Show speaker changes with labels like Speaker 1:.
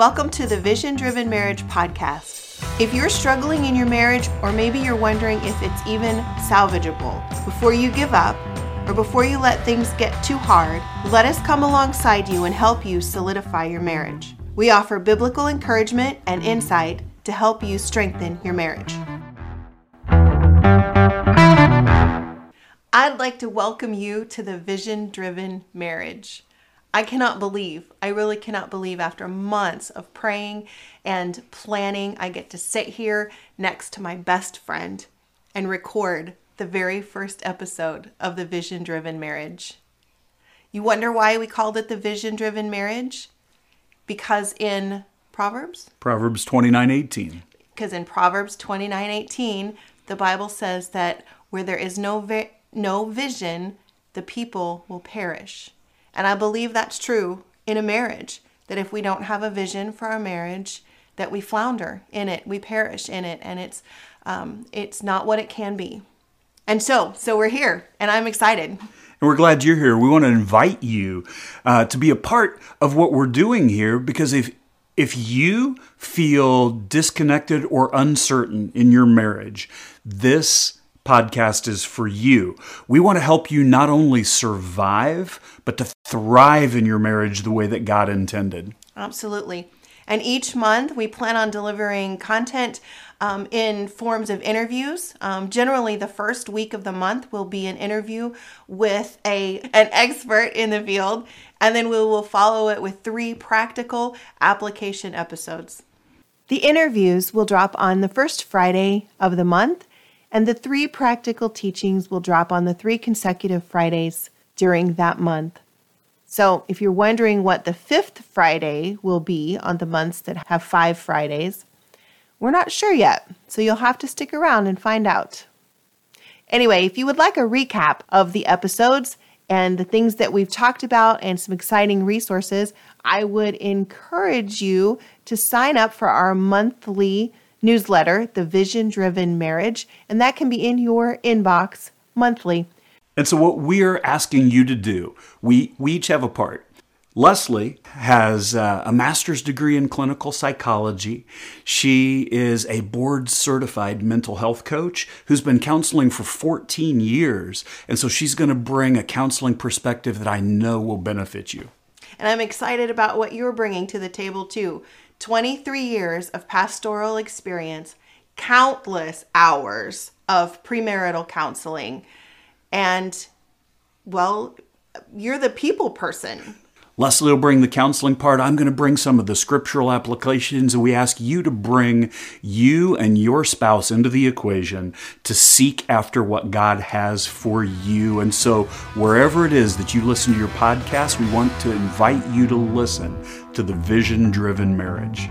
Speaker 1: Welcome to the Vision Driven Marriage Podcast. If you're struggling in your marriage, or maybe you're wondering if it's even salvageable, before you give up, or before you let things get too hard, let us come alongside you and help you solidify your marriage. We offer biblical encouragement and insight to help you strengthen your marriage. I'd like to welcome you to the Vision Driven Marriage. I cannot believe, I really cannot believe after months of praying and planning, I get to sit here next to my best friend and record the very first episode of the Vision Driven Marriage. You wonder why we called it the Vision Driven Marriage? Because in Proverbs?
Speaker 2: Proverbs 29:18.
Speaker 1: Because in Proverbs 29:18, the Bible says that where there is no vi- no vision, the people will perish. And I believe that's true in a marriage, that if we don't have a vision for our marriage, that we flounder in it, we perish in it, and it's um, it's not what it can be. And so, so we're here, and I'm excited.
Speaker 2: And we're glad you're here. We want to invite you uh, to be a part of what we're doing here because if if you feel disconnected or uncertain in your marriage, this podcast is for you. We want to help you not only survive, but to thrive in your marriage the way that God intended.
Speaker 1: Absolutely. And each month we plan on delivering content um, in forms of interviews. Um, generally, the first week of the month will be an interview with a an expert in the field, and then we will follow it with three practical application episodes. The interviews will drop on the first Friday of the month, and the three practical teachings will drop on the three consecutive Fridays during that month. So, if you're wondering what the fifth Friday will be on the months that have five Fridays, we're not sure yet. So, you'll have to stick around and find out. Anyway, if you would like a recap of the episodes and the things that we've talked about and some exciting resources, I would encourage you to sign up for our monthly newsletter, The Vision Driven Marriage, and that can be in your inbox monthly.
Speaker 2: And so, what we're asking you to do, we, we each have a part. Leslie has uh, a master's degree in clinical psychology. She is a board certified mental health coach who's been counseling for 14 years. And so she's going to bring a counseling perspective that I know will benefit you.
Speaker 1: And I'm excited about what you're bringing to the table, too. 23 years of pastoral experience, countless hours of premarital counseling, and well, you're the people person.
Speaker 2: Leslie will bring the counseling part. I'm going to bring some of the scriptural applications, and we ask you to bring you and your spouse into the equation to seek after what God has for you. And so, wherever it is that you listen to your podcast, we want to invite you to listen to the Vision Driven Marriage.